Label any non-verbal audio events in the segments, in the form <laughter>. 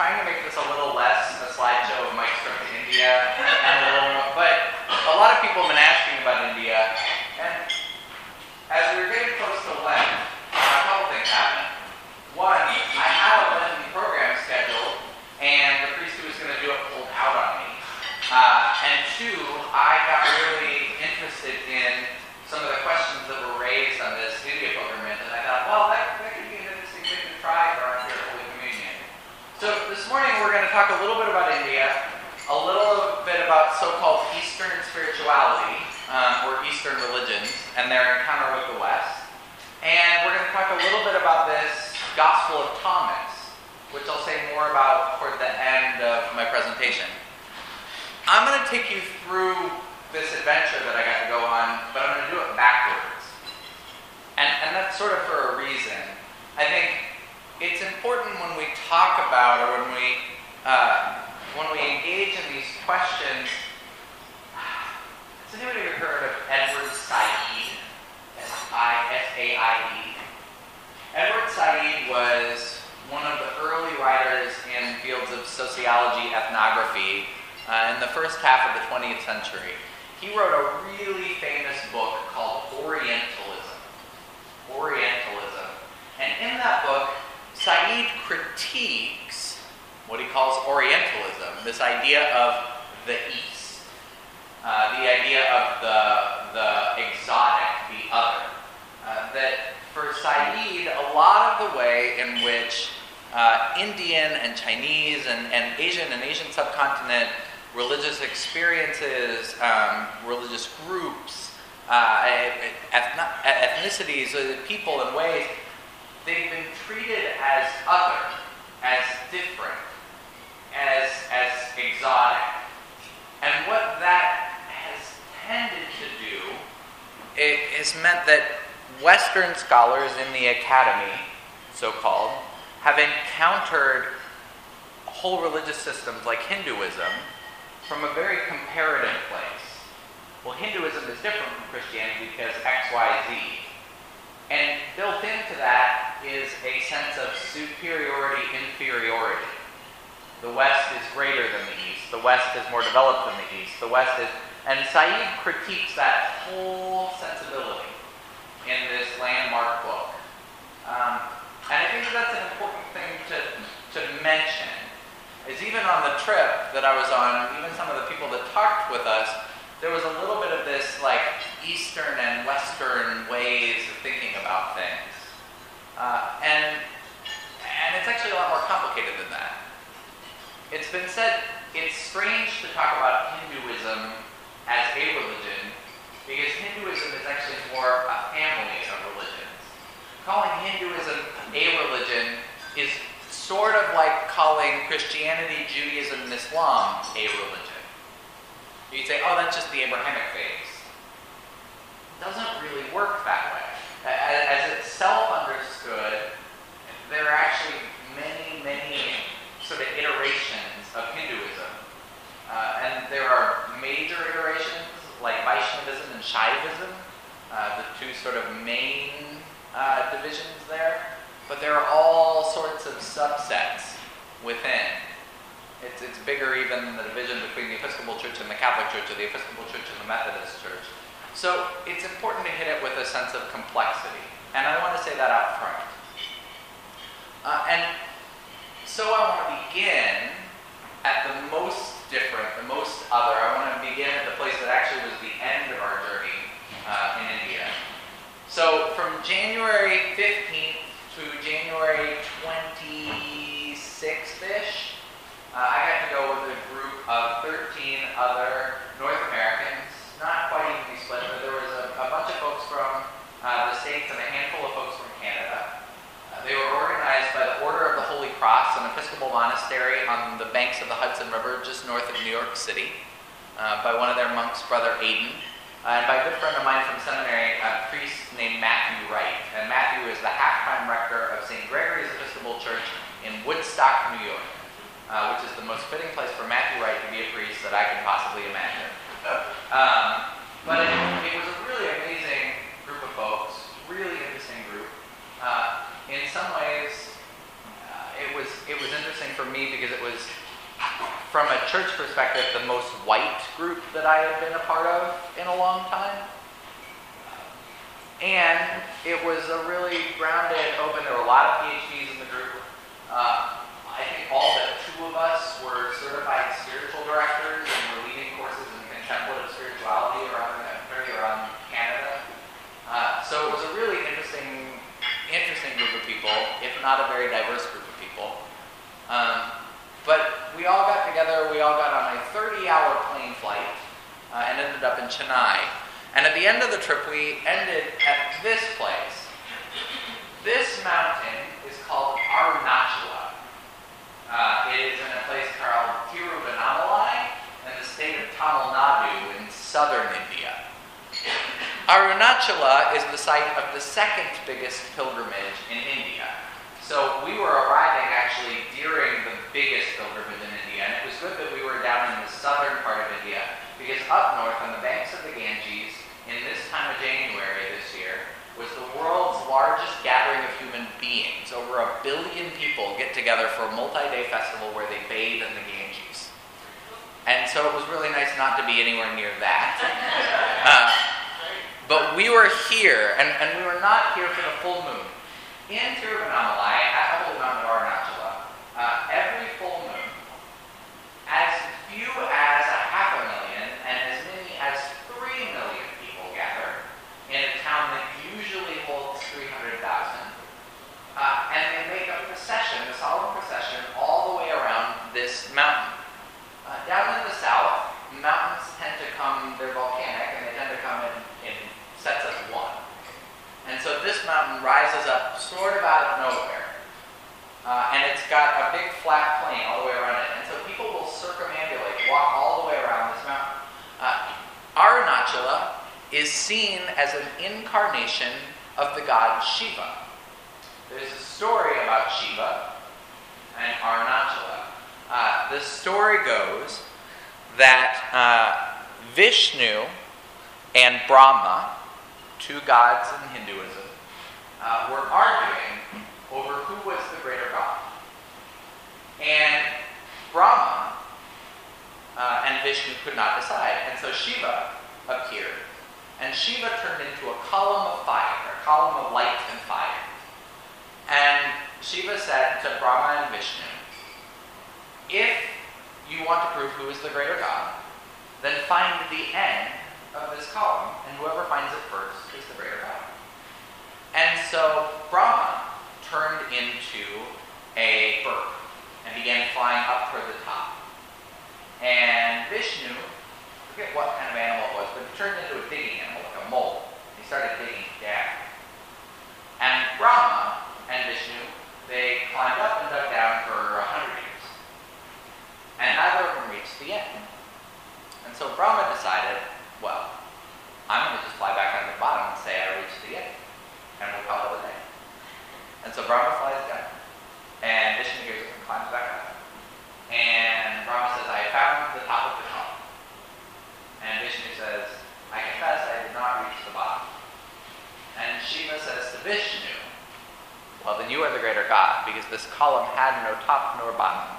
trying to make this a little less a slideshow of Mike's trip to India, and a little more, but a lot of people have been asking about India, and as we were getting close to Lent, a couple things happened. One, I had a Lenten program scheduled, and the priest who was going to do it pulled out on me. Uh, and two, I got really interested in some of the questions that were raised on this India pilgrimage, and I thought, well, that, that could be an interesting thing to try for our here at Holy Communion. So this morning we're going to talk a little bit about India, a little bit about so-called Eastern spirituality, um, or Eastern religions, and their encounter with the West. And we're going to talk a little bit about this Gospel of Thomas, which I'll say more about toward the end of my presentation. I'm going to take you through this adventure that I got to go on, but I'm going to do it backwards. And, and that's sort of for a reason. I think it's important when we talk about or when we uh, when we engage in these questions. Has anybody ever heard of Edward Said? S-I-S-A-I-D. Edward Said was one of the early writers in fields of sociology, ethnography, uh, in the first half of the 20th century. He wrote a really famous book called Orientalism. Orientalism. And in that book, Said critiques what he calls Orientalism, this idea of the East, uh, the idea of the, the exotic, the other. Uh, that for Said, a lot of the way in which uh, Indian and Chinese and, and Asian and Asian subcontinent religious experiences, um, religious groups, uh, ethnicities, uh, people and ways, they've been treated as other, as different, as, as exotic. And what that has tended to do has meant that Western scholars in the academy, so called, have encountered whole religious systems like Hinduism from a very comparative place. Well, Hinduism is different from Christianity because X, Y, Z. And built into that is a sense of superiority, inferiority. The West is greater than the East. The West is more developed than the East. The West is. And Said critiques that whole sensibility in this landmark book. Um, and I think that that's an important thing to, to mention is even on the trip that I was on, even some of the people that talked with us, there was a little bit of this like Eastern and Western ways of thinking about things. Uh, and, and it's actually a lot more complicated than that. It's been said it's strange to talk about Hinduism as a religion because Hinduism is actually more a family of religions. Calling Hinduism a religion is sort of like calling Christianity, Judaism, and Islam a religion. You'd say, oh, that's just the Abrahamic phase. It doesn't really work that way. As it's self understood, there are actually many, many sort of iterations of Hinduism. Uh, and there are major iterations like Vaishnavism and Shaivism, uh, the two sort of main uh, divisions there but there are all sorts of subsets within. It's, it's bigger even than the division between the Episcopal Church and the Catholic Church, or the Episcopal Church and the Methodist Church. So it's important to hit it with a sense of complexity, and I want to say that out front. Uh, and so I want to begin at the most different, the most other. I want to begin at the place that actually was the end of our journey uh, in India. So from January 15th to January 26th-ish, uh, I got to go with a group of 13 other North Americans, not quite evenly split, but there was a, a bunch of folks from uh, the States and a handful of folks from Canada. Uh, they were organized by the Order of the Holy Cross, an Episcopal monastery on the banks of the Hudson River just north of New York City, uh, by one of their monks, Brother Aidan. Uh, and by a good friend of mine from seminary, a priest named Matthew Wright. And Matthew is the half-time rector of St. Gregory's Episcopal Church in Woodstock, New York, uh, which is the most fitting place for Matthew Wright to be a priest that I can possibly imagine. Um, but it, it, was a really amazing group of folks, really interesting group. Uh, in some ways, uh, it was it was interesting for me because it was from a church perspective the most white group that I had been a part of in a long time. And it was a really grounded, open. There were a lot of PhDs in the group. Uh, I think all but two of us were certified spiritual directors and were leading courses in contemplative spirituality around around Canada. Uh, so it was a really interesting, interesting group of people, if not a very diverse group of people. Um, but we all got together. We all got on a 30-hour plane flight uh, and ended up in Chennai. And at the end of the trip, we ended at this place. This mountain is called Arunachala. Uh, it is in a place called Tiruvannamalai in the state of Tamil Nadu in southern India. Arunachala is the site of the second biggest pilgrimage in India. So we were arriving actually during the biggest pilgrimage in India, and it was good that we were down in the southern part of India because up north on the banks of the Ganges, in this time of January this year, was the world's largest gathering of human beings. Over a billion people get together for a multi-day festival where they bathe in the Ganges. And so it was really nice not to be anywhere near that. <laughs> Uh, but we were here, and, and we were not here for the full moon. In Tiruvannamalai, at the Holy Mountain of Arunachala, uh, every full moon, as few as a half a million and as many as three million people gather in a town that usually holds 300,000. Uh, and they make a procession, a solemn procession, all the way around this mountain. Uh, down in the south, mountains tend to come, they're volcanic, and they tend to come in, in sets of one. And so this mountain rises up sort of out of nowhere. Uh, and it's got a big flat plain all the way around it. And so people will circumambulate, walk all the way around this mountain. Uh, Arunachala is seen as an incarnation of the god Shiva. There's a story about Shiva and Arunachala. Uh, the story goes that uh, Vishnu and Brahma, two gods in Hinduism, uh, were arguing over who was the greater god. And Brahma uh, and Vishnu could not decide. And so Shiva appeared. And Shiva turned into a column of fire, a column of light and fire. And Shiva said to Brahma and Vishnu, if you want to prove who is the greater God, then find the end of this column, and whoever finds it first is the greater God. And so Brahma turned into a bird and began flying up toward the top. And Vishnu, forget what kind of animal it was, but it turned into a digging animal, like a mole. He started digging down. And Brahma and Vishnu, they climbed up and dug down for a hundred years. And neither of them reached the end. And so Brahma decided, well, I'm going to just fly back on the bottom and say I reached the end. And we'll call it a day. And so Brahma flies down. And Vishnu hears it and climbs back up. And Brahma says, I found the top of the column. And Vishnu says, I confess I did not reach the bottom. And Shiva says to Vishnu, Well, then you are the greater God, because this column had no top nor bottom.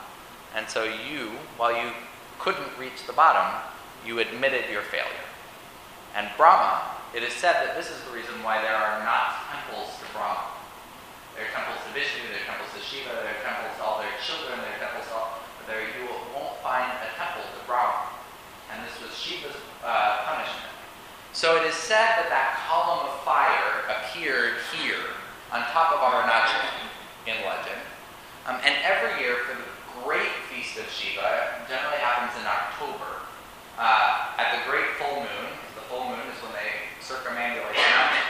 And so you, while you couldn't reach the bottom, you admitted your failure. And Brahma, it is said that this is the reason why there are not temples to Brahma. There are temples to Vishnu, there are temples to Shiva, there are temples to all their children, there are temples to all, but there you won't find a temple to Brahma. And this was Shiva's uh, punishment. So it is said that that column of fire appeared here on top of Arunachala in legend. Um, and every year for the great feast of Shiva, generally happens in October, uh, at the great full moon, the full moon is when they circumambulate the mountain,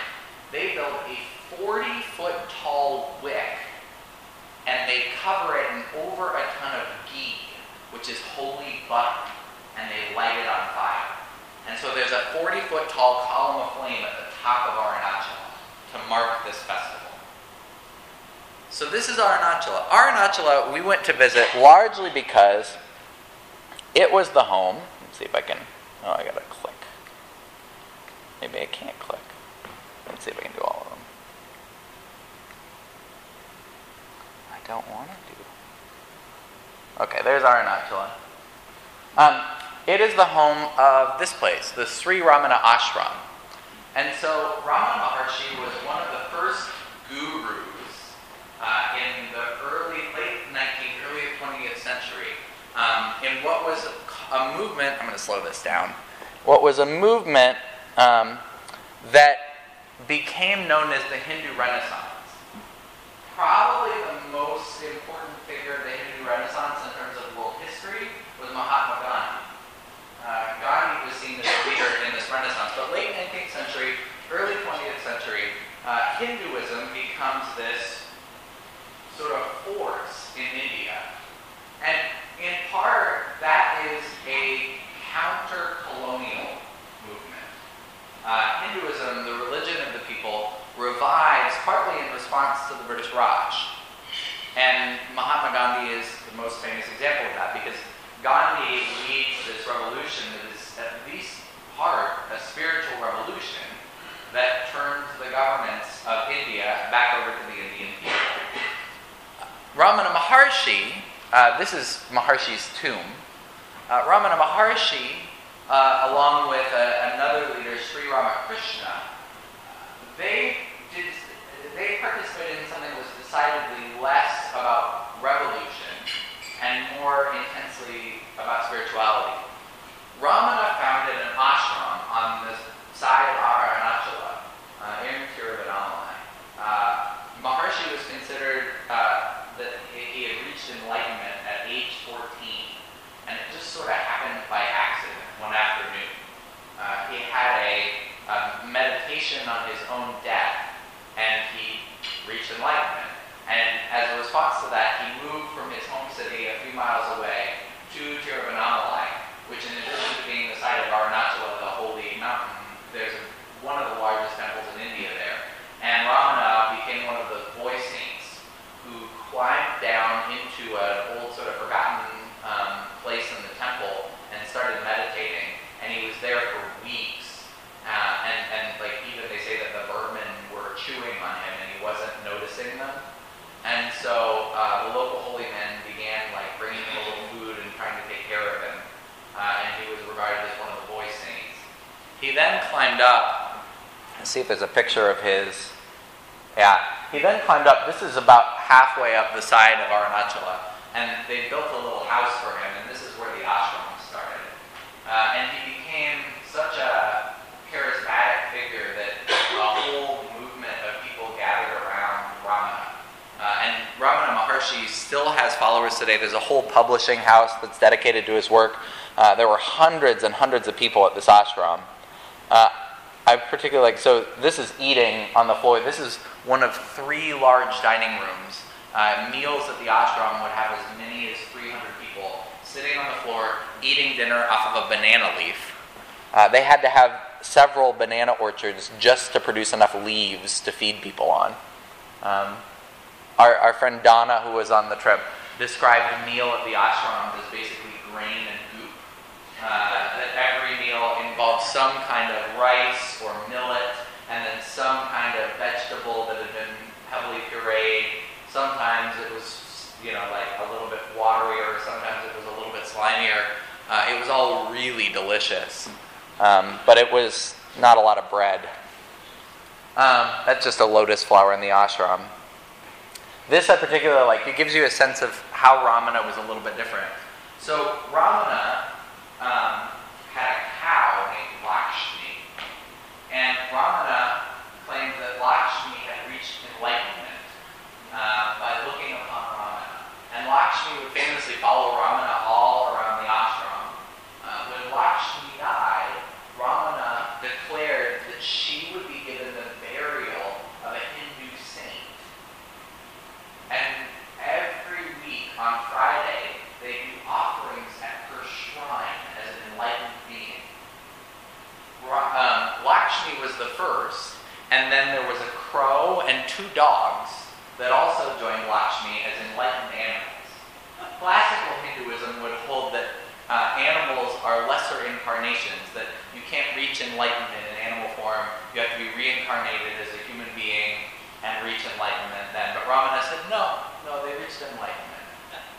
they build a 40 foot tall wick and they cover it in over a ton of ghee, which is holy butter, and they light it on fire. And so there's a 40 foot tall column of flame at the top of Arunachala to mark this festival. So this is Arunachala. Arunachala we went to visit largely because it was the home. Let's see if I can. Oh, I gotta click. Maybe I can't click. Let's see if I can do all of them. I don't want to. Okay, there's Arunachala. Um, it is the home of this place, the Sri Ramana Ashram. And so Ramana Maharshi was one of the first gurus uh, in the early, late 19th, early 20th century um, in what was a movement, I'm going to slow this down, what was a movement um, that became known as the Hindu Renaissance. Probably the most important figure of the Hindu Renaissance in terms of world history was Mahatma Gandhi. Uh, Gandhi was seen as a leader in this Renaissance, but late 19th century, early 20th century, uh, Hinduism becomes this sort of force in India. And in part, that is a counter-colonial movement. Uh, Hinduism, the religion of the people, revives partly in response to the British Raj. And Mahatma Gandhi is the most famous example of that because Gandhi leads this revolution that is at least part a spiritual revolution that turns the governments of India back over to the Indian people. Ramana Maharshi, uh, this is Maharshi's tomb. Uh, Ramana Maharshi, uh, along with uh, another leader, Sri Ramakrishna, they did, they participated in something that was decidedly less about revolution and more intensely about spirituality. Ramana founded an ashram on the side of Arunachala uh, in Tiruvannamalai. Uh, Maharshi was considered uh, that he had reached enlightenment at age 14, and it just sort of happened by accident one afternoon. Uh, he had meditation on his own death and he reached enlightenment. And as a response to that, he moved from his home city a few miles away to Tiruvannamalai, which in addition to being the site of Arunachala, the holy mountain, there's one of the largest temples in India there. And Ramana became one of the boy saints who climbed down into an old sort of forgotten um, place in the temple and started meditating. And he was there for weeks. Uh, and, and like even they say that the vermin were chewing on him and he wasn't noticing them. And so uh, the local holy men began like bringing him a little food and trying to take care of him. Uh, and he was regarded as one of the boy saints. He then climbed up. Let's see if there's a picture of his. Yeah. He then climbed up. This is about halfway up the side of Arunachala. And they built a little house for him, and this is where the ashram started. Uh, and he became such a charismatic figure that a whole movement of people gathered around Ramana. Uh, and Ramana Maharshi still has followers today. There's a whole publishing house that's dedicated to his work. Uh, there were hundreds and hundreds of people at this ashram. Uh, I particularly like, so this is eating on the floor. This is one of three large dining rooms. Uh, meals at the ashram would have as many as 300 people sitting on the floor eating dinner off of a banana leaf. Uh, they had to have several banana orchards just to produce enough leaves to feed people on. Um, our, our friend Donna, who was on the trip, described the meal at the ashram as basically grain and. Uh, that every meal involved some kind of rice or millet, and then some kind of vegetable that had been heavily pureed. Sometimes it was, you know, like a little bit waterier. Sometimes it was a little bit slimier. Uh, it was all really delicious, um, but it was not a lot of bread. Um, that's just a lotus flower in the ashram. This in particular, like, it gives you a sense of how Ramana was a little bit different. So Ramana um, had a cow named Lakshmi, and Ramana claimed that Lakshmi had reached enlightenment uh, by looking upon Ramana. And Lakshmi would famously follow Ramana all around the ashram. Uh, when Lakshmi died, Ramana declared that she would be given the burial of a Hindu saint. And every week on Friday, they do offerings at her shrine as an enlightened being. Ra- Um, Lakshmi was the first, and then there was a crow and two dogs that also joined Lakshmi as enlightened animals. Classical Hinduism would hold that uh, animals are lesser incarnations, that you can't reach enlightenment in animal form. You have to be reincarnated as a human being and reach enlightenment then. But Ramana said, no, no, they reached enlightenment.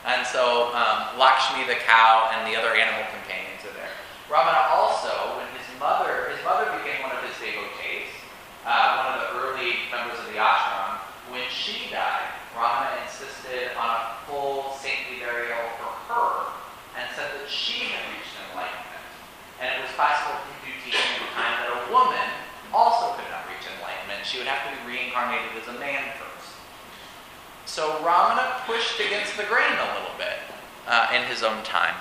And so um, Lakshmi the cow and the other animal companions are there. Ramana also, when his mother, his mother became one of his devotees, uh, one of the early members of the ashram. When she died, Ramana insisted on a full saintly burial for her and said that she had reached enlightenment. And it was possible to do teaching at the time that a woman also could not reach enlightenment. She would have to be reincarnated as a man first. So Ramana pushed against the grain a little bit uh, in his own time.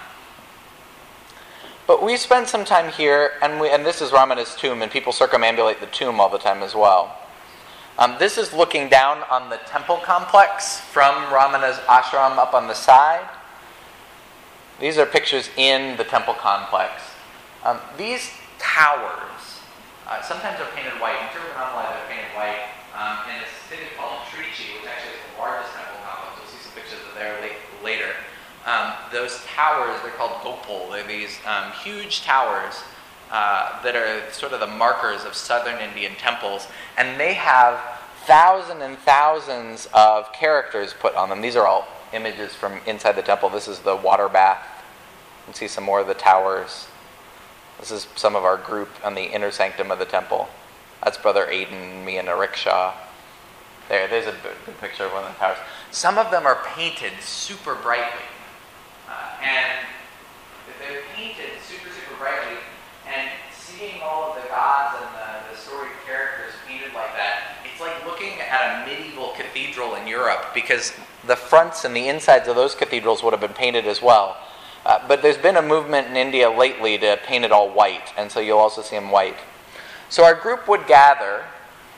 But we spent some time here, and, we, and this is Ramana's tomb, and people circumambulate the tomb all the time as well. Um, this is looking down on the temple complex from Ramana's ashram up on the side. These are pictures in the temple complex. Um, these towers, uh, sometimes are painted white. In Tiruvannamalai, they're painted white. Um, in a city called Trichy, which actually is the largest temple complex, you'll see some pictures of there later. Um, those towers, they're called gopal. They're these um, huge towers uh, that are sort of the markers of southern Indian temples, and they have thousands and thousands of characters put on them. These are all images from inside the temple. This is the water bath. You can see some more of the towers. This is some of our group on the inner sanctum of the temple. That's Brother Aidan, me, and a rickshaw. There, there's a good picture of one of the towers. Some of them are painted super brightly. And they're painted super, super brightly. And seeing all of the gods and the, the storied characters painted like that, it's like looking at a medieval cathedral in Europe because the fronts and the insides of those cathedrals would have been painted as well. Uh, but there's been a movement in India lately to paint it all white, and so you'll also see them white. So our group would gather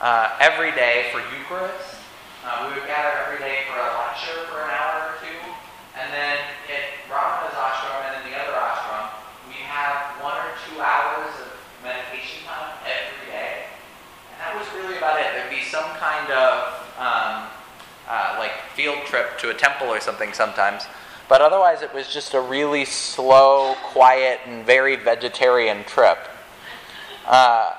uh, every day for Eucharist. Uh, we would gather every day for a lecture for an hour or two, and then at Ramana's ashram and in the other ashram, we have one or two hours of meditation time every day, and that was really about it. There'd be some kind of um, uh, like field trip to a temple or something sometimes. But otherwise, it was just a really slow, quiet, and very vegetarian trip. Uh,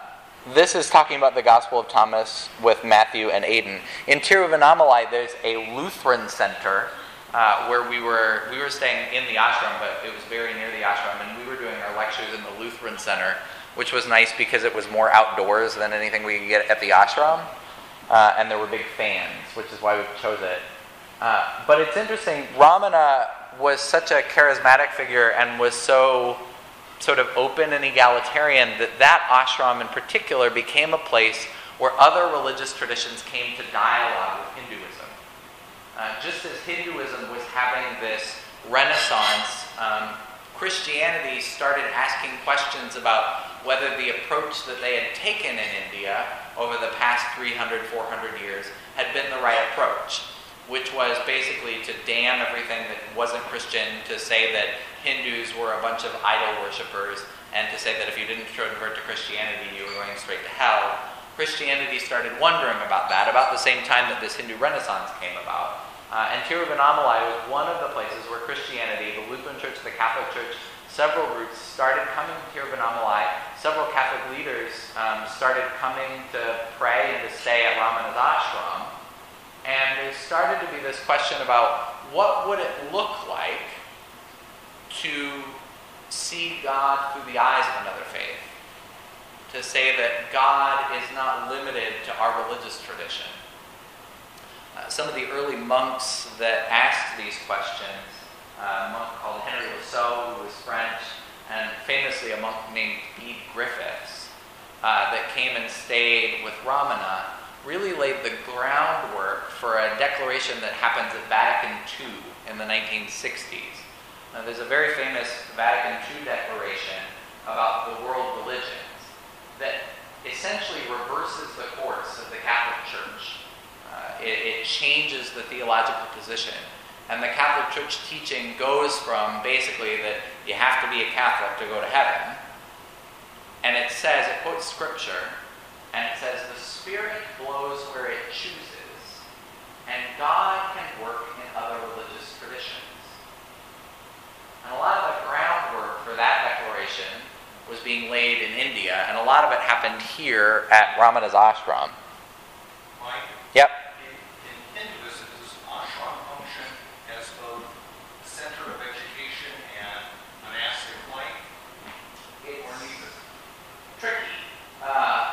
this is talking about the Gospel of Thomas with Matthew and Aidan. In Tiruvannamalai, there's a Lutheran center uh, where we were we were staying in the ashram, but it was very near the ashram, and we were doing our lectures in the Lutheran center, which was nice because it was more outdoors than anything we could get at the ashram, uh, and there were big fans, which is why we chose it. Uh, but it's interesting, Ramana was such a charismatic figure and was so sort of open and egalitarian that that ashram in particular became a place where other religious traditions came to dialogue with Hinduism. Uh, just as Hinduism was having this renaissance, um, Christianity started asking questions about whether the approach that they had taken in India over the past 300, 400 years had been the right approach which was basically to damn everything that wasn't Christian, to say that Hindus were a bunch of idol worshippers, and to say that if you didn't convert to Christianity, you were going straight to hell. Christianity started wondering about that about the same time that this Hindu Renaissance came about. Uh, and Tiruvannamalai was one of the places where Christianity, the Lutheran Church, the Catholic Church, several groups started coming to Tiruvannamalai. Several Catholic leaders um, started coming to pray and to stay at Ramana's ashram. And there started to be this question about what would it look like to see God through the eyes of another faith? To say that God is not limited to our religious tradition. Uh, some of the early monks that asked these questions, uh, a monk called Henry Le Saux, who was French, and famously a monk named Bede Griffiths, uh, that came and stayed with Ramana, really laid the groundwork for a declaration that happens at Vatican II in the 1960s. Now, there's a very famous Vatican II declaration about the world religions that essentially reverses the course of the Catholic Church. Uh, it, it changes the theological position. And the Catholic Church teaching goes from basically that you have to be a Catholic to go to heaven. And it says, it quotes scripture, and it says, the Spirit blows where it chooses, and God can work in other religious traditions. And a lot of the groundwork for that declaration was being laid in India, and a lot of it happened here at Ramana's ashram. Mike? Yep. Uh,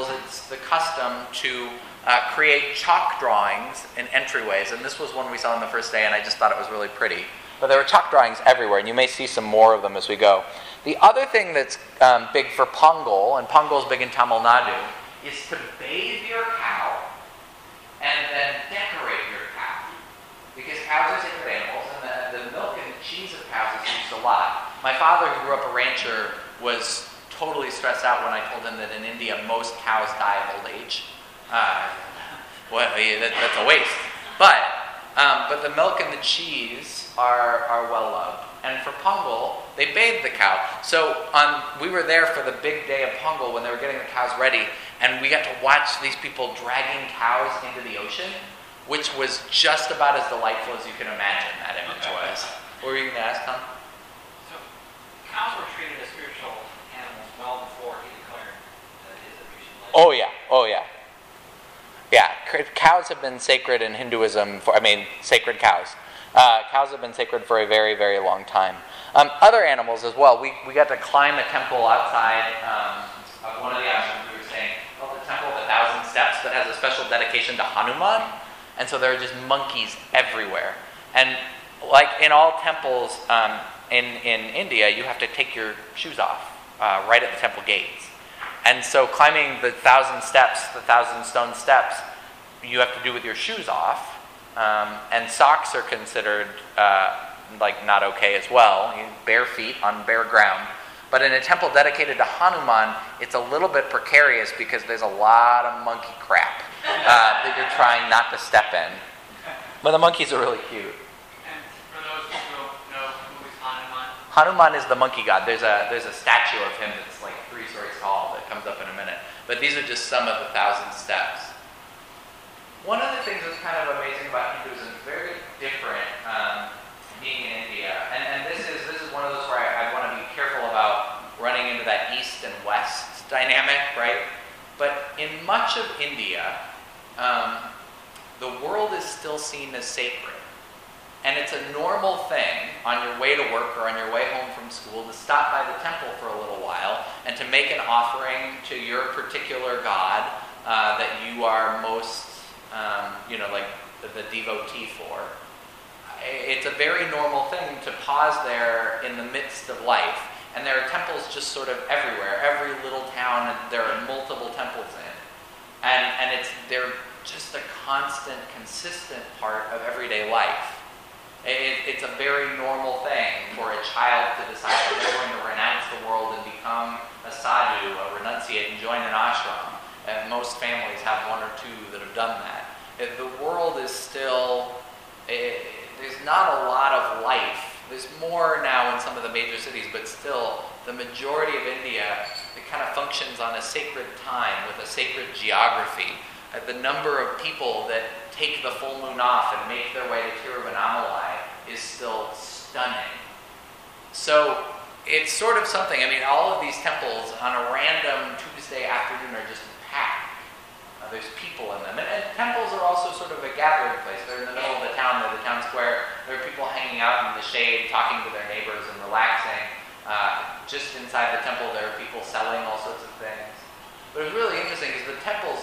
It's the custom to uh, create chalk drawings in entryways. And this was one we saw on the first day, and I just thought it was really pretty. But there were chalk drawings everywhere, and you may see some more of them as we go. The other thing that's um, big for Pongal, and Pongal is big in Tamil Nadu, is to bathe your cow and then decorate your cow. Because cows are sacred animals, and the, the milk and the cheese of cows is used a lot. My father, who grew up a rancher, was totally stressed out when I told him that in India most cows die of old age. Uh, well, that, that's a waste. But, um, but the milk and the cheese are, are well loved. And for Pongal, they bathe the cow. So on, we were there for the big day of Pongal when they were getting the cows ready, and we got to watch these people dragging cows into the ocean, which was just about as delightful as you can imagine that image was. What were you going to ask, Tom? So, cows were treated as spiritual animals well before he declared uh, his ablution. Oh yeah, oh yeah. Yeah, cows have been sacred in Hinduism for, I mean, sacred cows. Uh, cows have been sacred for a very, very long time. Um, other animals as well. We, we got to climb a temple outside um, of one of the ashrams we were saying, called the Temple of a Thousand Steps, that has a special dedication to Hanuman. And so there are just monkeys everywhere. And like in all temples um, in, in India, you have to take your shoes off uh, right at the temple gates. And so climbing the thousand steps, the thousand stone steps, you have to do with your shoes off. Um, and socks are considered uh, like not okay as well. You bare feet on bare ground. But in a temple dedicated to Hanuman, it's a little bit precarious because there's a lot of monkey crap uh, that you're trying not to step in. But the monkeys are really cute. And for those who don't know who is Hanuman, Hanuman is the monkey god. There's a there's a statue of him that's like three stories tall that comes up in a minute. But these are just some of the thousand steps. One of the things that's kind of amazing about Hinduism is very different um, being in India, and, and this is this is one of those where I, I want to be careful about running into that east and west dynamic, right? But in much of India, um, the world is still seen as sacred. And it's a normal thing on your way to work or on your way home from school to stop by the temple for a little while and to make an offering to your particular God uh, that you are most, um, you know, like the, the devotee for. It's a very normal thing to pause there in the midst of life. And there are temples just sort of everywhere. Every little town, there are multiple temples in. And, and it's, they're just a constant, consistent part of everyday life. It, it's a very normal thing for a child to decide that they're going to renounce the world and become a sadhu, a renunciate, and join an ashram. And most families have one or two that have done that. If the world is still, it, there's not a lot of life. There's more now in some of the major cities, but still, the majority of India, it kind of functions on a sacred time with a sacred geography. The number of people that take the full moon off and make their way to Tiruvannamalai is still stunning. So it's sort of something. I mean, all of these temples on a random Tuesday afternoon are just packed. Uh, there's people in them. And, and, temples are also sort of a gathering place. They're in the middle of the town, they're the town square. There are people hanging out in the shade, talking to their neighbors and relaxing. Uh, just inside the temple, there are people selling all sorts of things. But it's really interesting because the temples,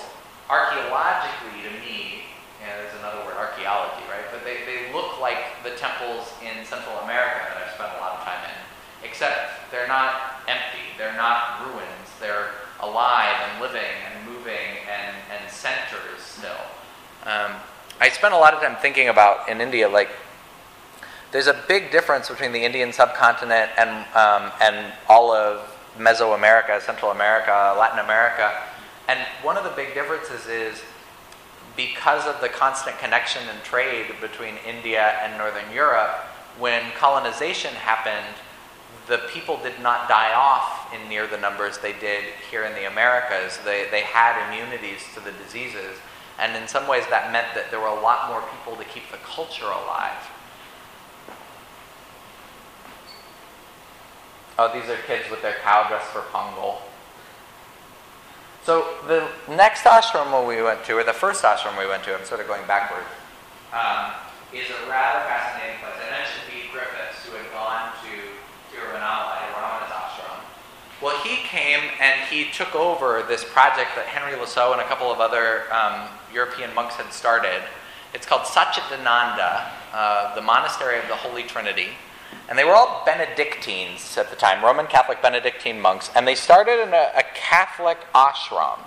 archaeologically to me, yeah, there's another word, archaeology, right? But they, they look like the temples in Central America that I've spent a lot of time in, except they're not empty, they're not ruins, they're alive and living and moving and, and centers still. Um, I spent a lot of time thinking about in India, like, there's a big difference between the Indian subcontinent and, um, and all of Mesoamerica, Central America, Latin America. And one of the big differences is because of the constant connection and trade between India and Northern Europe, when colonization happened, the people did not die off in near the numbers they did here in the Americas. They, they had immunities to the diseases. And in some ways, that meant that there were a lot more people to keep the culture alive. Oh, these are kids with their cow dressed for Pongal. So the next ashram we went to, or the first ashram we went to, I'm sort of going backwards, um, is a rather fascinating place. I mentioned Bede Griffiths, who had gone to Tiruvannamalai, Ramana's ashram. Well, he came and he took over this project that Henry Le Saux and a couple of other um, European monks had started. It's called Satchidananda, uh, the Monastery of the Holy Trinity. And they were all Benedictines at the time, Roman Catholic Benedictine monks. And they started in a, a Catholic ashram.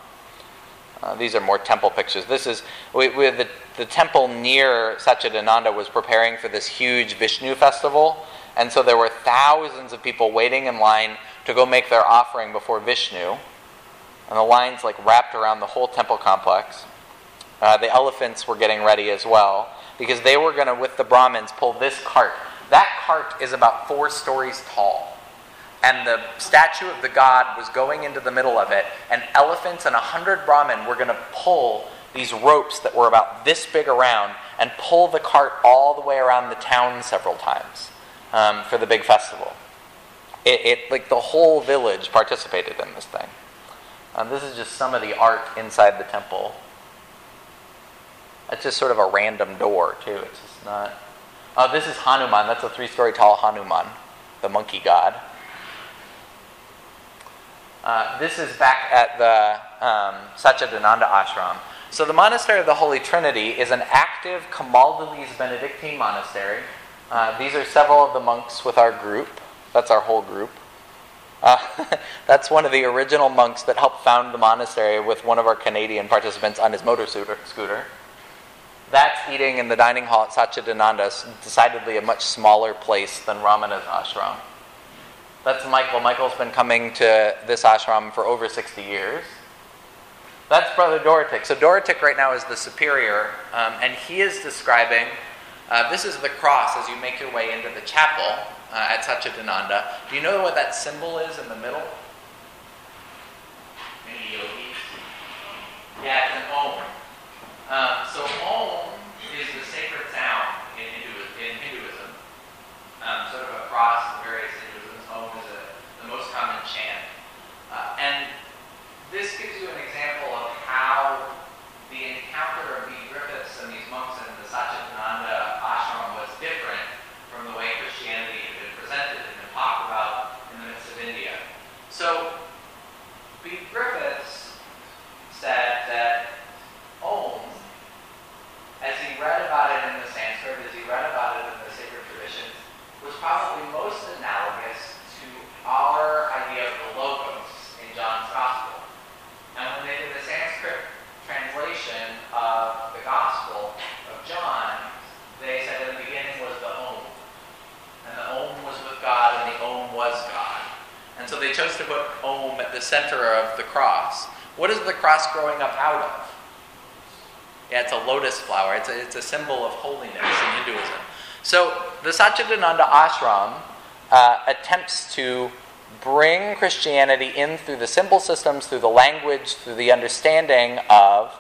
Uh, these are more temple pictures. This is we, we, the, the temple near Satchidananda was preparing for this huge Vishnu festival. And so there were thousands of people waiting in line to go make their offering before Vishnu. And the lines like wrapped around the whole temple complex. Uh, the elephants were getting ready as well because they were going to, with the Brahmins, pull this cart. That cart is about four stories tall. And the statue of the god was going into the middle of it, and elephants and a hundred Brahmin were going to pull these ropes that were about this big around and pull the cart all the way around the town several times um, for the big festival. It, it, like the whole village participated in this thing. Um, this is just some of the art inside the temple. It's just sort of a random door too. It's just not. Oh, this is Hanuman. That's a three-story tall Hanuman, the monkey god. Uh, this is back at the um, Satchidananda ashram. So the Monastery of the Holy Trinity is an active Camaldolese Benedictine monastery. Uh, these are several of the monks with our group. That's our whole group. Uh, <laughs> that's one of the original monks that helped found the monastery with one of our Canadian participants on his motor scooter. That's eating in the dining hall at Satchidananda, decidedly a much smaller place than Ramana's ashram. That's Michael. Michael's been coming to this ashram for over 60 years. That's Brother Dorotik. So Dorotik right now is the superior, um, and he is describing uh, this is the cross as you make your way into the chapel uh, at Satchidananda. Do you know what that symbol is in the middle? Yeah, it's an om. Um, so Om is the sacred sound in, Hindu, in Hinduism, um, sort of across the various. Om is a, the most common chant. Uh, and this gives you an example of how the encounter of Bede Griffiths and these monks in the Satchidananda ashram was different from the way Christianity had been presented and been talked about in the midst of India. So Bede Griffiths said that Om as he read about it in the Sanskrit, as he read about it in the sacred traditions, was probably most analogous to our idea of the logos in John's Gospel. And when they did the Sanskrit translation of the Gospel of John, they said in the beginning was the Om. And the Om was with God, and the Om was God. And so they chose to put Om at the center of the cross. What is the cross growing up out of? Yeah, it's a lotus flower. It's a, it's a symbol of holiness in Hinduism. So the Satchidananda ashram uh, attempts to bring Christianity in through the symbol systems, through the language, through the understanding of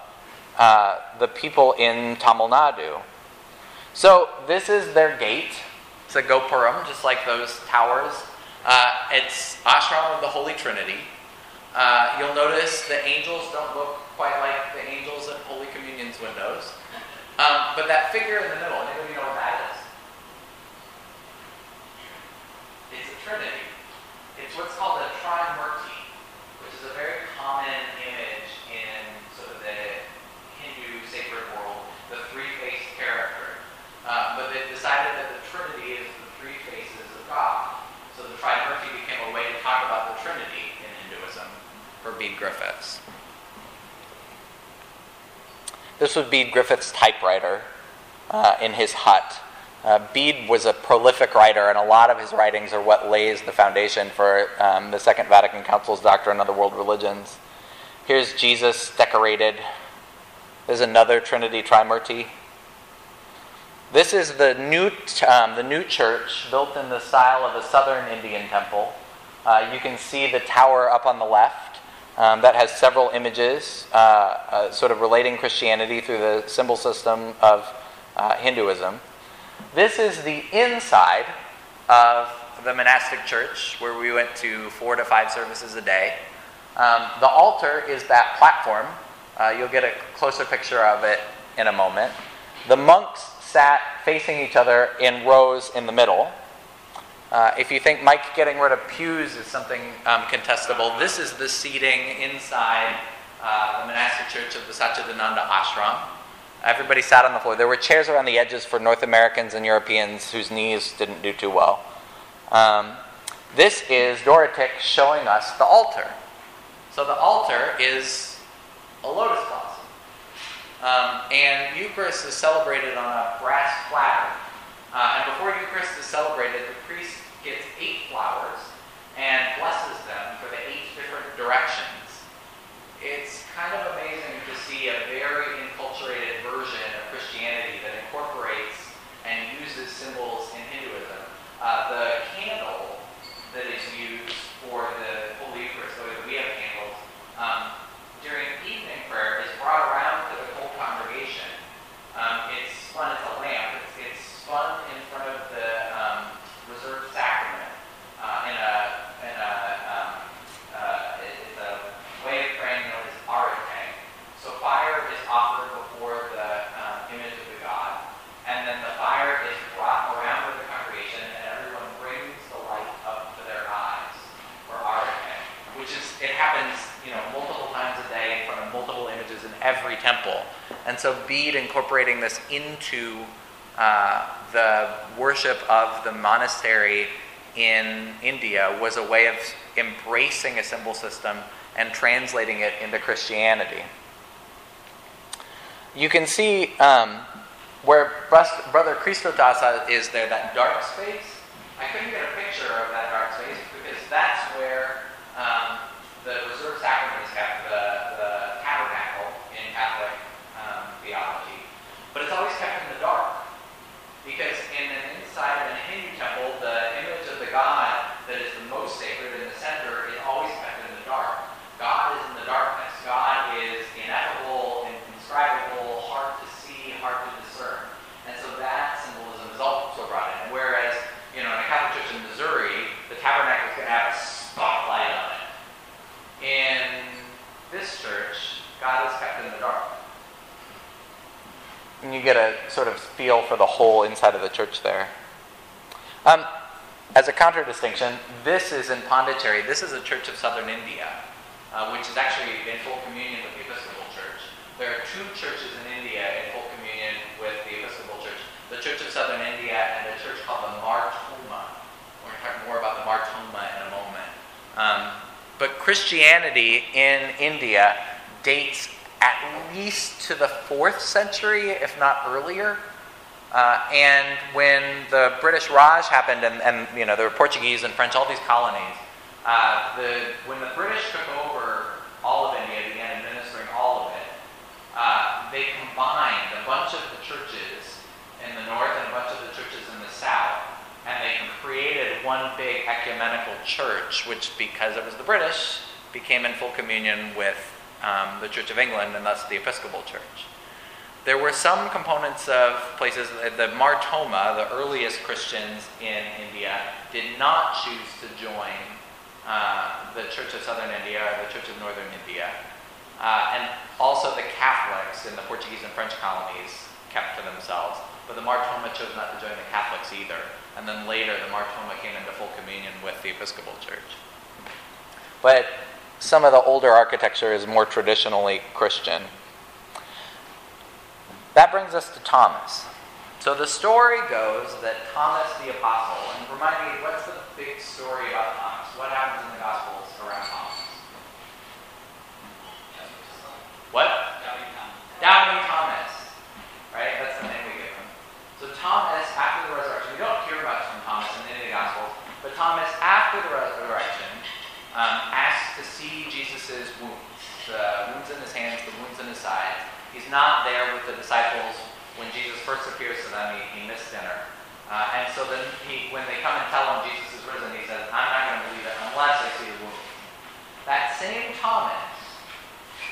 uh, the people in Tamil Nadu. So this is their gate. It's a gopuram, just like those towers. Uh, it's ashram of the Holy Trinity. Uh, you'll notice the angels don't look quite like the angels at Holy Communion's windows. Um, but that figure in the middle, anybody know what that is? It's a trinity. It's what's called a trimurti, which is a very common image in sort of the Hindu sacred world, the three-faced character. Uh, but they decided that the trinity is the three faces of God. So the trimurti became a way to talk about the trinity in Hinduism for Bede Griffiths. This would be Griffith's typewriter uh, in his hut. Uh, Bede was a prolific writer, and a lot of his writings are what lays the foundation for um, the Second Vatican Council's doctrine of the world religions. Here's Jesus decorated. There's another Trinity Trimurti. This is the new, um, the new church built in the style of a southern Indian temple. Uh, you can see the tower up on the left. Um, that has several images, uh, uh, sort of relating Christianity through the symbol system of uh, Hinduism. This is the inside of the monastic church where we went to four to five services a day. Um, the altar is that platform. Uh, you'll get a closer picture of it in a moment. The monks sat facing each other in rows in the middle. Uh, if you think Mike getting rid of pews is something um, contestable, this is the seating inside uh, the monastic church of the Satchidananda Ashram. Everybody sat on the floor. There were chairs around the edges for North Americans and Europeans whose knees didn't do too well. Um, this is Dorotik showing us the altar. So the altar is a lotus blossom. Um, and Eucharist is celebrated on a brass platter. Uh, and before Eucharist is celebrated, the priest gets eight flowers and blesses them for the eight different directions. It's kind of amazing to see a very enculturated version of Christianity that incorporates and uses symbols in Hinduism. Uh, the candle that is used for the Holy Eucharist, the way that we have candles, um, during evening prayer is brought around to the whole congregation. Um, it's spun as a lamp. It's, it's spun in front of the um, reserved sacrament uh, in a in a um, uh, it- it's a way of praying known as arati. So fire is offered before the um, image of the god, and then the fire is brought around to the congregation, and everyone brings the light up to their eyes for arati, which is it happens you know multiple times a day in front of multiple images in every temple, and so Bede incorporating this into uh, the worship of the monastery in India was a way of embracing a symbol system and translating it into Christianity. You can see um, where Brother Christotasa is there, that dark space. I couldn't get a picture of that dark space because that's where um, the reserved sacrament is kept, the, the tabernacle in Catholic um, theology. But it's always kept in the dark. Because in an inside of a Hindu temple, the image of the god that is the most sacred in the center is always kept in the dark. God is in the darkness. God is ineffable, indescribable, hard to see, hard to discern. And so that symbolism is also brought in. Whereas, you know, in a Catholic church in Missouri, the tabernacle is going to have a spotlight on it. In this church, God is kept in the dark. And you get a sort of feel for the whole inside of the church there. Um, as a counter distinction, this is in Pondicherry. This is a church of southern India, uh, which is actually in full communion with the Episcopal Church. There are two churches in India in full communion with the Episcopal Church the Church of Southern India and a church called the Mar Thoma. We're going to talk more about the Mar Thoma in a moment. Um, but Christianity in India dates at least to the fourth century, if not earlier. Uh, and when the British Raj happened, and, and you know there were Portuguese and French, all these colonies, uh, the, when the British took over all of India, began administering all of it, uh, they combined a bunch of the churches in the north and a bunch of the churches in the south, and they created one big ecumenical church, which, because it was the British, became in full communion with um, the Church of England and thus the Episcopal Church. There were some components of places, the Mar Thoma, the earliest Christians in India, did not choose to join uh, the Church of Southern India or the Church of Northern India. Uh, and also the Catholics in the Portuguese and French colonies kept to themselves. But the Mar Thoma chose not to join the Catholics either. And then later, the Mar Thoma came into full communion with the Episcopal Church. But some of the older architecture is more traditionally Christian. That brings us to Thomas. So the story goes that Thomas the Apostle, and remind me, what's the big story about Thomas? What happens in the Gospels around Thomas? What? Doubting Thomas. Right? That's the name we give him. So Thomas, after the resurrection, we don't hear much from Thomas in any of the Gospels, but Thomas, after the resurrection, um, asked to see Jesus' wounds, the wounds in his hands, the wounds in his sides. He's not there with the disciples when Jesus first appears to them. He, he missed dinner. Uh, and so then he, when they come and tell him Jesus is risen, he says, I'm not going to believe it unless I see the wound. That same Thomas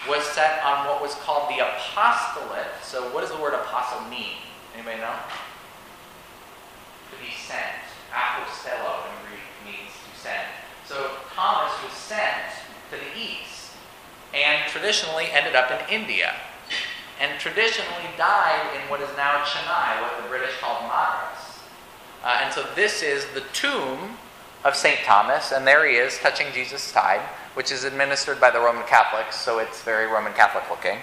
was set on what was called the apostolate. So what does the word apostle mean? Anybody know? To be sent. Apostello in Greek. means to send. So Thomas was sent to the east and traditionally ended up in India and traditionally died in what is now Chennai, what the British called Madras. Uh, and so this is the tomb of St. Thomas, and there he is touching Jesus' side, which is administered by the Roman Catholics, so it's very Roman Catholic looking.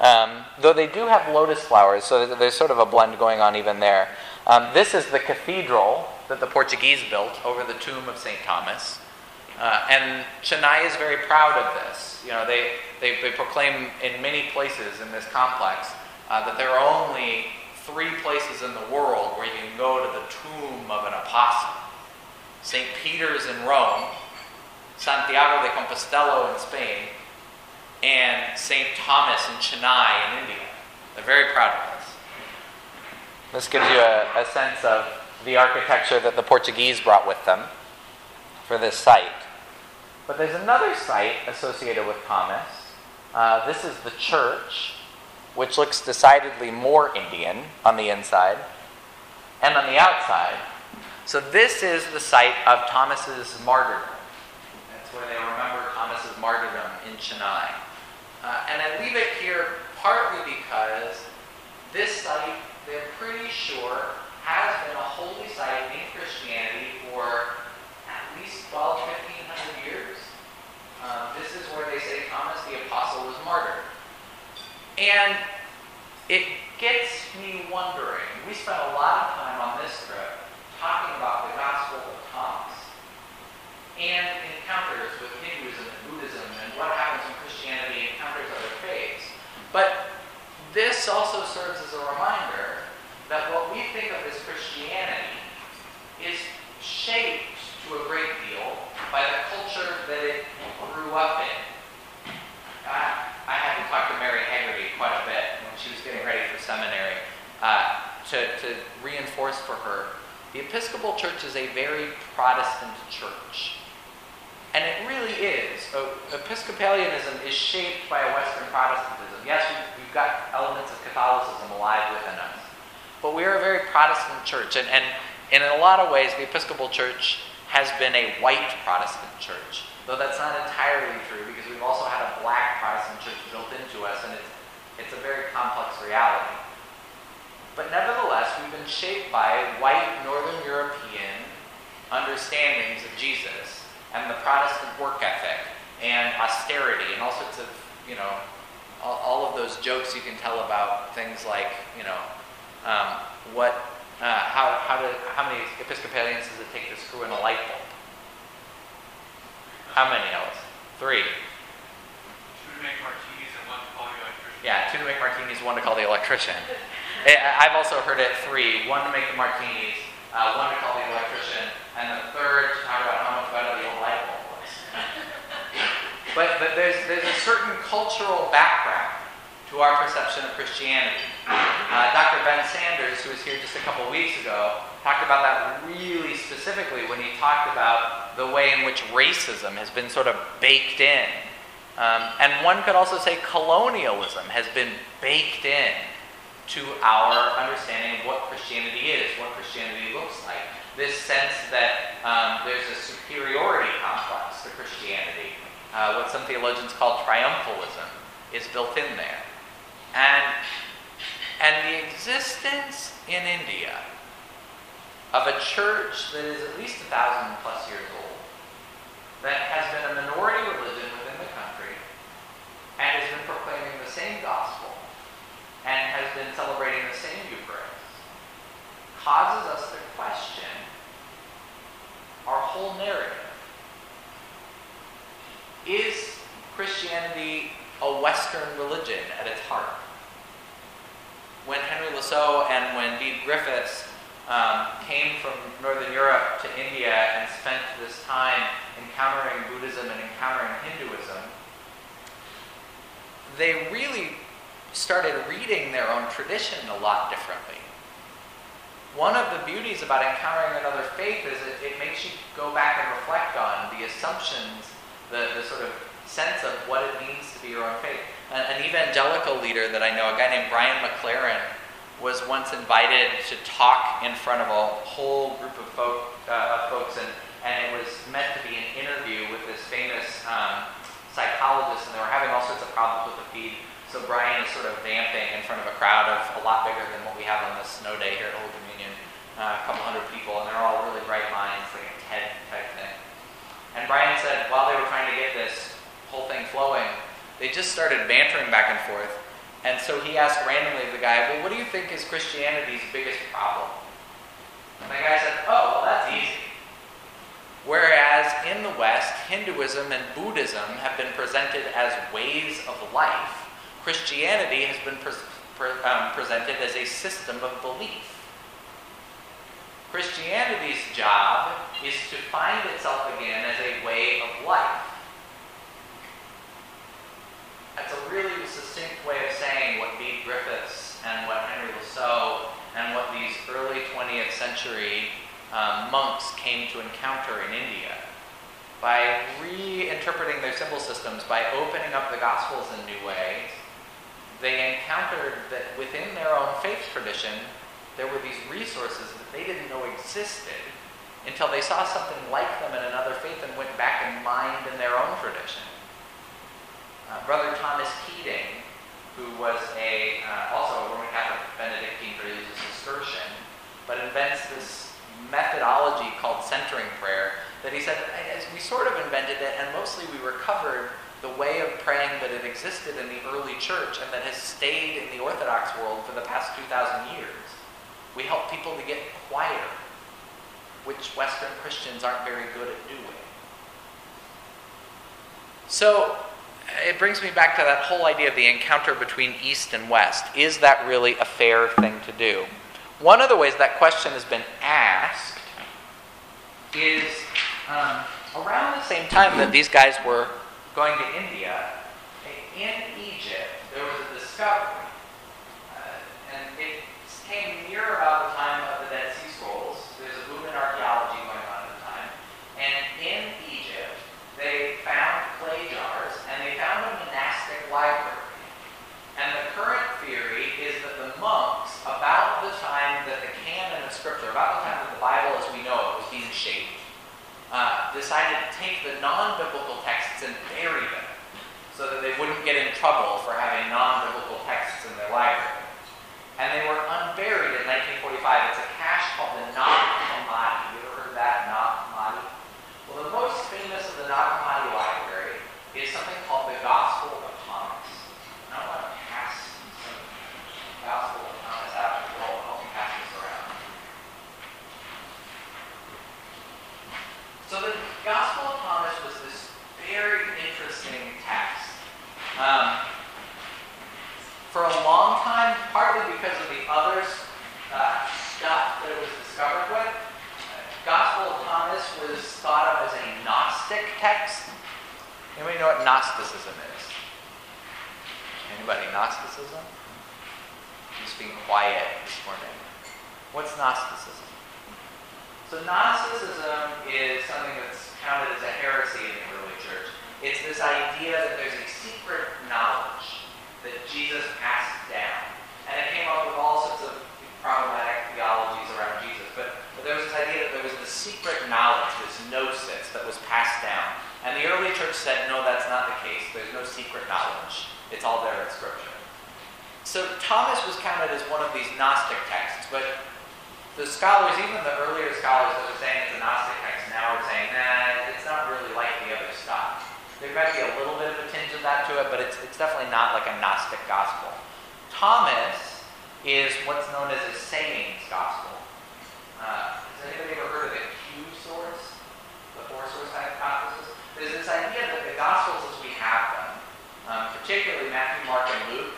Um, though they do have lotus flowers, so there's sort of a blend going on even there. Um, this is the cathedral that the Portuguese built over the tomb of St. Thomas. Uh, and Chennai is very proud of this. You know, they, they, they proclaim in many places in this complex uh, that there are only three places in the world where you can go to the tomb of an apostle. St. Peter's in Rome, Santiago de Compostela in Spain, and St. Thomas in Chennai in India. They're very proud of this. This gives you a, a sense of the architecture that the Portuguese brought with them for this site. But there's another site associated with Thomas. Uh, this is the church, which looks decidedly more Indian on the inside and on the outside. So this is the site of Thomas's martyrdom. That's where they remember Thomas's martyrdom in Chennai. Uh, and I leave it here partly because this site, they're pretty sure, has been a holy site in Christianity for at least 12, 1500 years. Um, this is where they say Thomas the Apostle was martyred. And it gets me wondering. We spent a lot of time on this trip talking about the Gospel of Thomas and encounters with Hinduism and Buddhism and what happens when Christianity encounters other faiths. But this also serves as a reminder that what we think of as Christianity is shaped to a great deal by the culture that it grew up in. I, I had to talk to Mary Haggerty quite a bit when she was getting ready for seminary uh, to, to reinforce for her the Episcopal Church is a very Protestant church. And it really is. Episcopalianism is shaped by Western Protestantism. Yes, we've got elements of Catholicism alive within us. But we are a very Protestant church, and, and in a lot of ways, the Episcopal Church has been a white Protestant church. Though that's not entirely true, because we've also had a black Protestant church built into us, and it's, it's a very complex reality. But nevertheless, we've been shaped by white Northern European understandings of Jesus and the Protestant work ethic and austerity and all sorts of, you know, all, all of those jokes you can tell about things like, you know, um, what, uh, how, how, how many Episcopalians does it take to screw in a light bulb? How many, Ellis? Three. Two to make martinis and one to call the electrician. Yeah, two to make martinis, one to call the electrician. <laughs> I've also heard it three one to make the martinis, uh, one to call the electrician, and the third to talk about how much better the old light bulb was. <laughs> but, but there's, there's a certain cultural background to our perception of Christianity. Uh, Dr. Ben Sanders, who was here just a couple weeks ago, talked about that really specifically when he talked about the way in which racism has been sort of baked in. Um, and one could also say colonialism has been baked in to our understanding of what Christianity is, what Christianity looks like. This sense that um, there's a superiority complex to Christianity, uh, what some theologians call triumphalism, is built in there. And, and the existence in India of a church that is at least a thousand plus years old, that has been a minority religion within the country, and has been proclaiming the same gospel, and has been celebrating the same Eucharist, causes us to question our whole narrative. Is Christianity a Western religion at its heart? When Henry Le Saux and when Bede Griffiths um, came from Northern Europe to India and spent this time encountering Buddhism and encountering Hinduism, they really started reading their own tradition a lot differently. One of the beauties about encountering another faith is it, it makes you go back and reflect on the assumptions, the, the sort of sense of what it means to be your own faith. An, an evangelical leader that I know, a guy named Brian McLaren, was once invited to talk in front of a whole group of folk, uh, folks, and, and it was meant to be an interview with this famous um, psychologist, and they were having all sorts of problems with the feed. So Brian is sort of vamping in front of a crowd of a lot bigger than what we have on this snow day here at Old Dominion, uh, a couple hundred people, and they're all really bright minds, like a TED type thing. And Brian said while they were trying to get this whole thing flowing, they just started bantering back and forth. And so he asked randomly the guy, Well, what do you think is Christianity's biggest problem? And the guy said, Oh, well, that's easy. Whereas in the West, Hinduism and Buddhism have been presented as ways of life, Christianity has been pre- pre- um, presented as a system of belief. Christianity's job is to find itself again as a way of life. That's a really succinct way of saying what Bede Griffiths and what Henry Le Saux and what these early 20th century um, monks came to encounter in India. By reinterpreting their symbol systems, by opening up the Gospels in new ways, they encountered that within their own faith tradition, there were these resources that they didn't know existed until they saw something like them in another faith and went back and mined in their own tradition. Uh, Brother Thomas Keating, who was a uh, also a Roman Catholic Benedictine, but he a Cistercian, but invents this methodology called centering prayer that he said as we sort of invented it and mostly we recovered the way of praying that had existed in the early church and that has stayed in the Orthodox world for the past 2,000 years. We help people to get quieter, which Western Christians aren't very good at doing. So it brings me back to that whole idea of the encounter between East and West. Is that really a fair thing to do? One of the ways that question has been asked is um, around the same time that these guys were going to India, in Egypt, there was a discovery. Uh, and it came near about the time of the Dead Sea Scrolls. There's a boom in archaeology going on at the time. And in Egypt, they found clay jars and they found a monastic library. And the current theory is that the monks, about the time that the canon of Scripture, about the time that the Bible as we know it was being shaped, uh, decided to take the non-biblical texts and bury them so that they wouldn't get in trouble for having non-biblical texts in their library. And they were unburied in 1945. It's a cache called the Nag Hammadi. You ever heard of that, Nag Hammadi? Well, the most famous of the Nag Hammadi library is something called the Gospel of Thomas. And I want to pass some Gospel of Thomas out to the world. Help me pass this around. So the Gospel of Thomas was this very interesting text. Um, for a time, partly because of the other uh, stuff that it was discovered with, Gospel of Thomas was thought of as a Gnostic text. Anybody know what Gnosticism is? Anybody? Gnosticism? Just being quiet this morning. What's Gnosticism? So Gnosticism is something that's counted as a heresy in the early church. It's this idea that there's a secret knowledge that Jesus passed down. And it came up with all sorts of problematic theologies around Jesus. But, but there was this idea that there was this secret knowledge, this gnosis that was passed down. And the early church said, no, that's not the case. There's no secret knowledge. It's all there in Scripture. So Thomas was counted as one of these Gnostic texts, but the scholars, even the earlier scholars that were saying it's a Gnostic text, now are saying, nah, it's not really like the other stuff. There might be a little bit of a tinge of that to it, but it's, it's definitely not like a Gnostic gospel. Thomas is what's known as a sayings gospel. Uh, has anybody ever heard of the Q source? The four source hypothesis? There's this idea that the gospels as we have them, um, particularly Matthew, Mark, and Luke,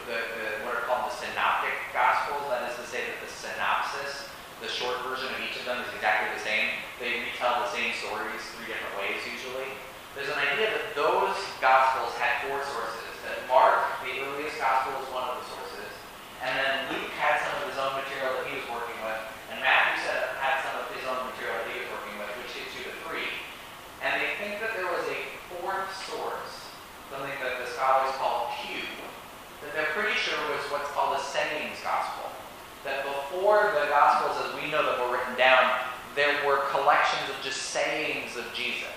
before the Gospels, as we know them, were written down, there were collections of just sayings of Jesus.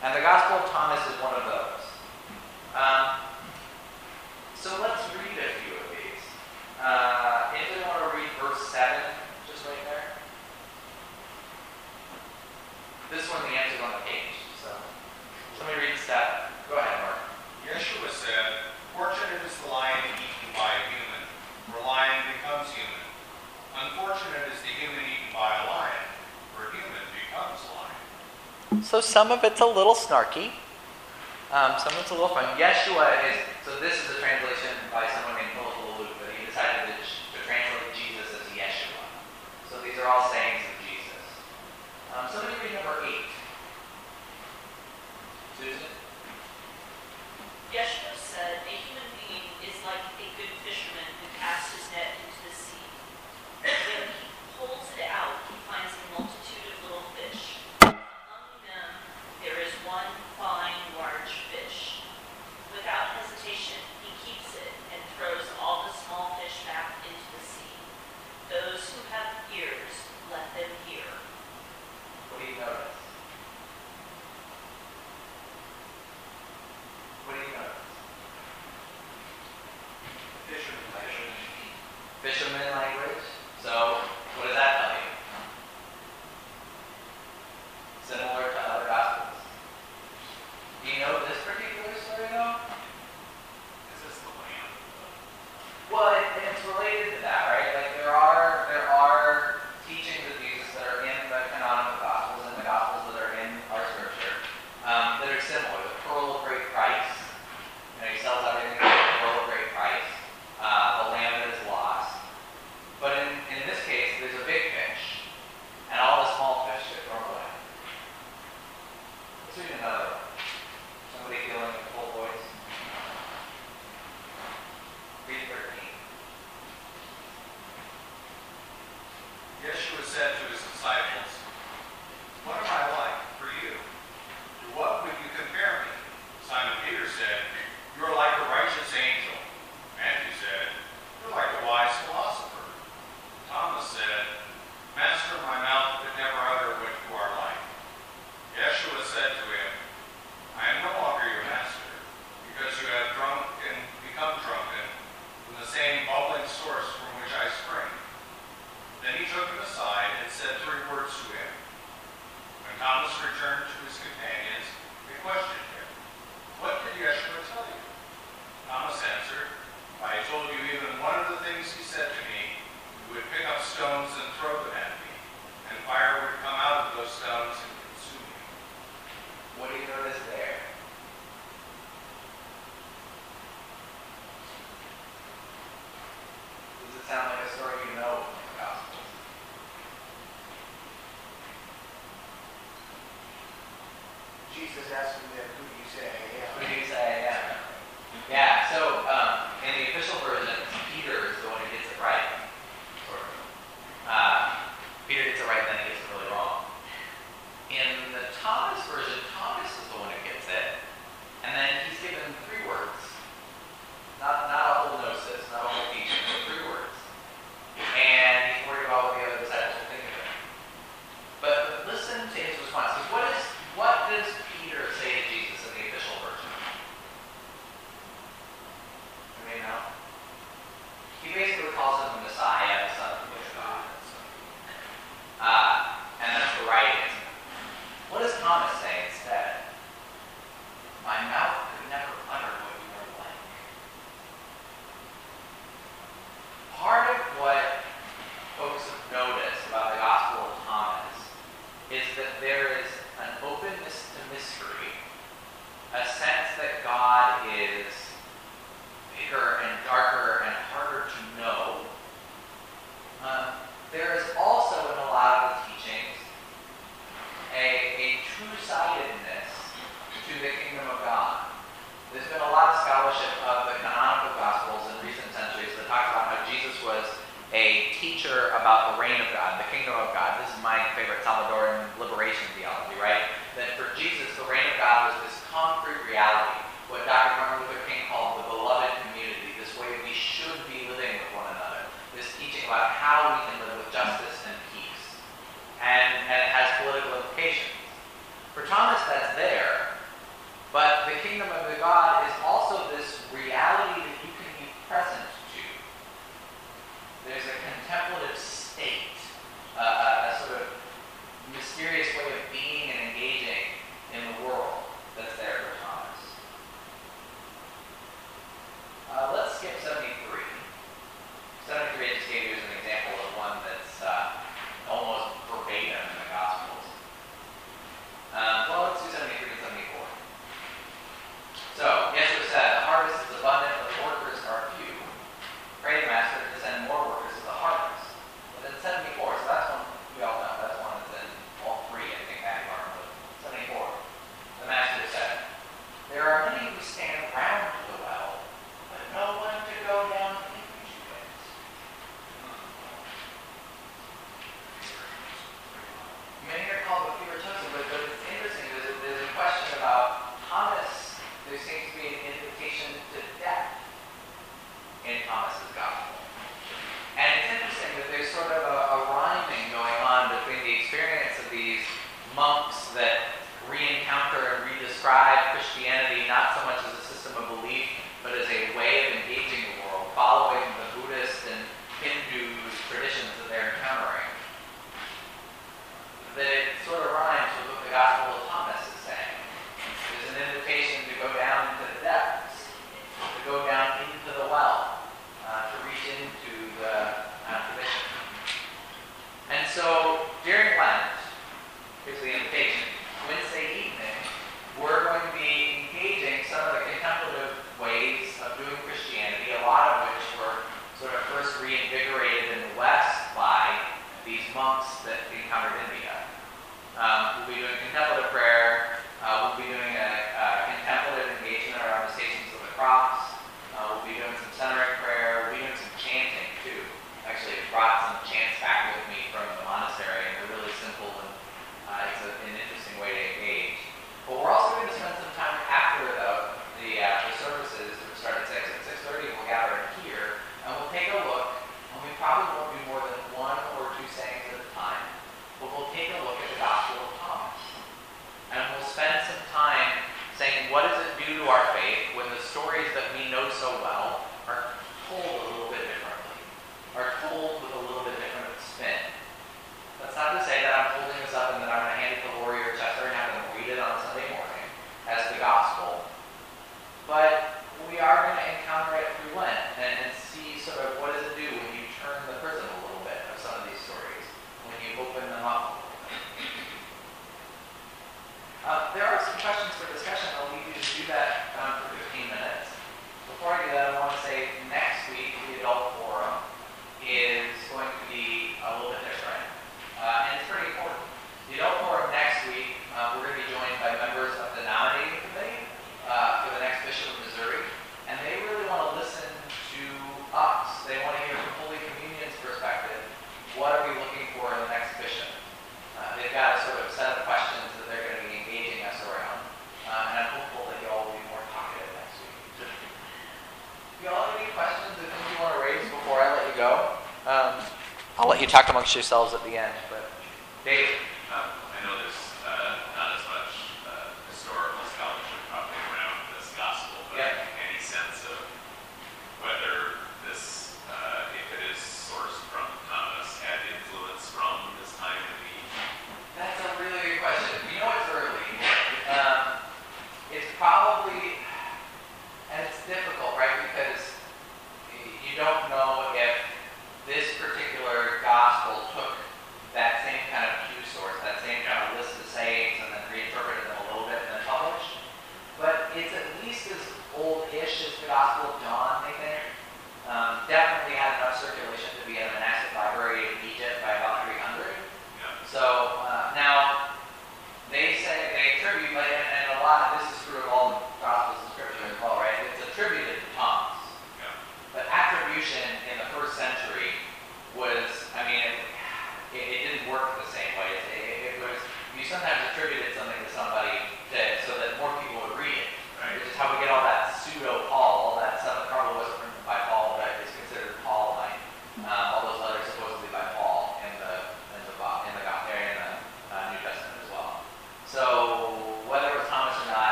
And the Gospel of Thomas is one of those. Um, so let's read a few of these. Uh, if you want to read verse 7, just right there. This one, the answer's on the page. So let me read 7. Go ahead, Mark. Yeshua said, Fortunate is the lion eaten by a human, for lion becomes human. Unfortunate is the human eaten by a lion, human becomes lion. So some of it's a little snarky. Um, some of it's a little fun. Yeshua is, so this is a translation some questions for discussion, I'll leave you to do that um, for 15 minutes. Before I do that, you talked amongst yourselves at the end.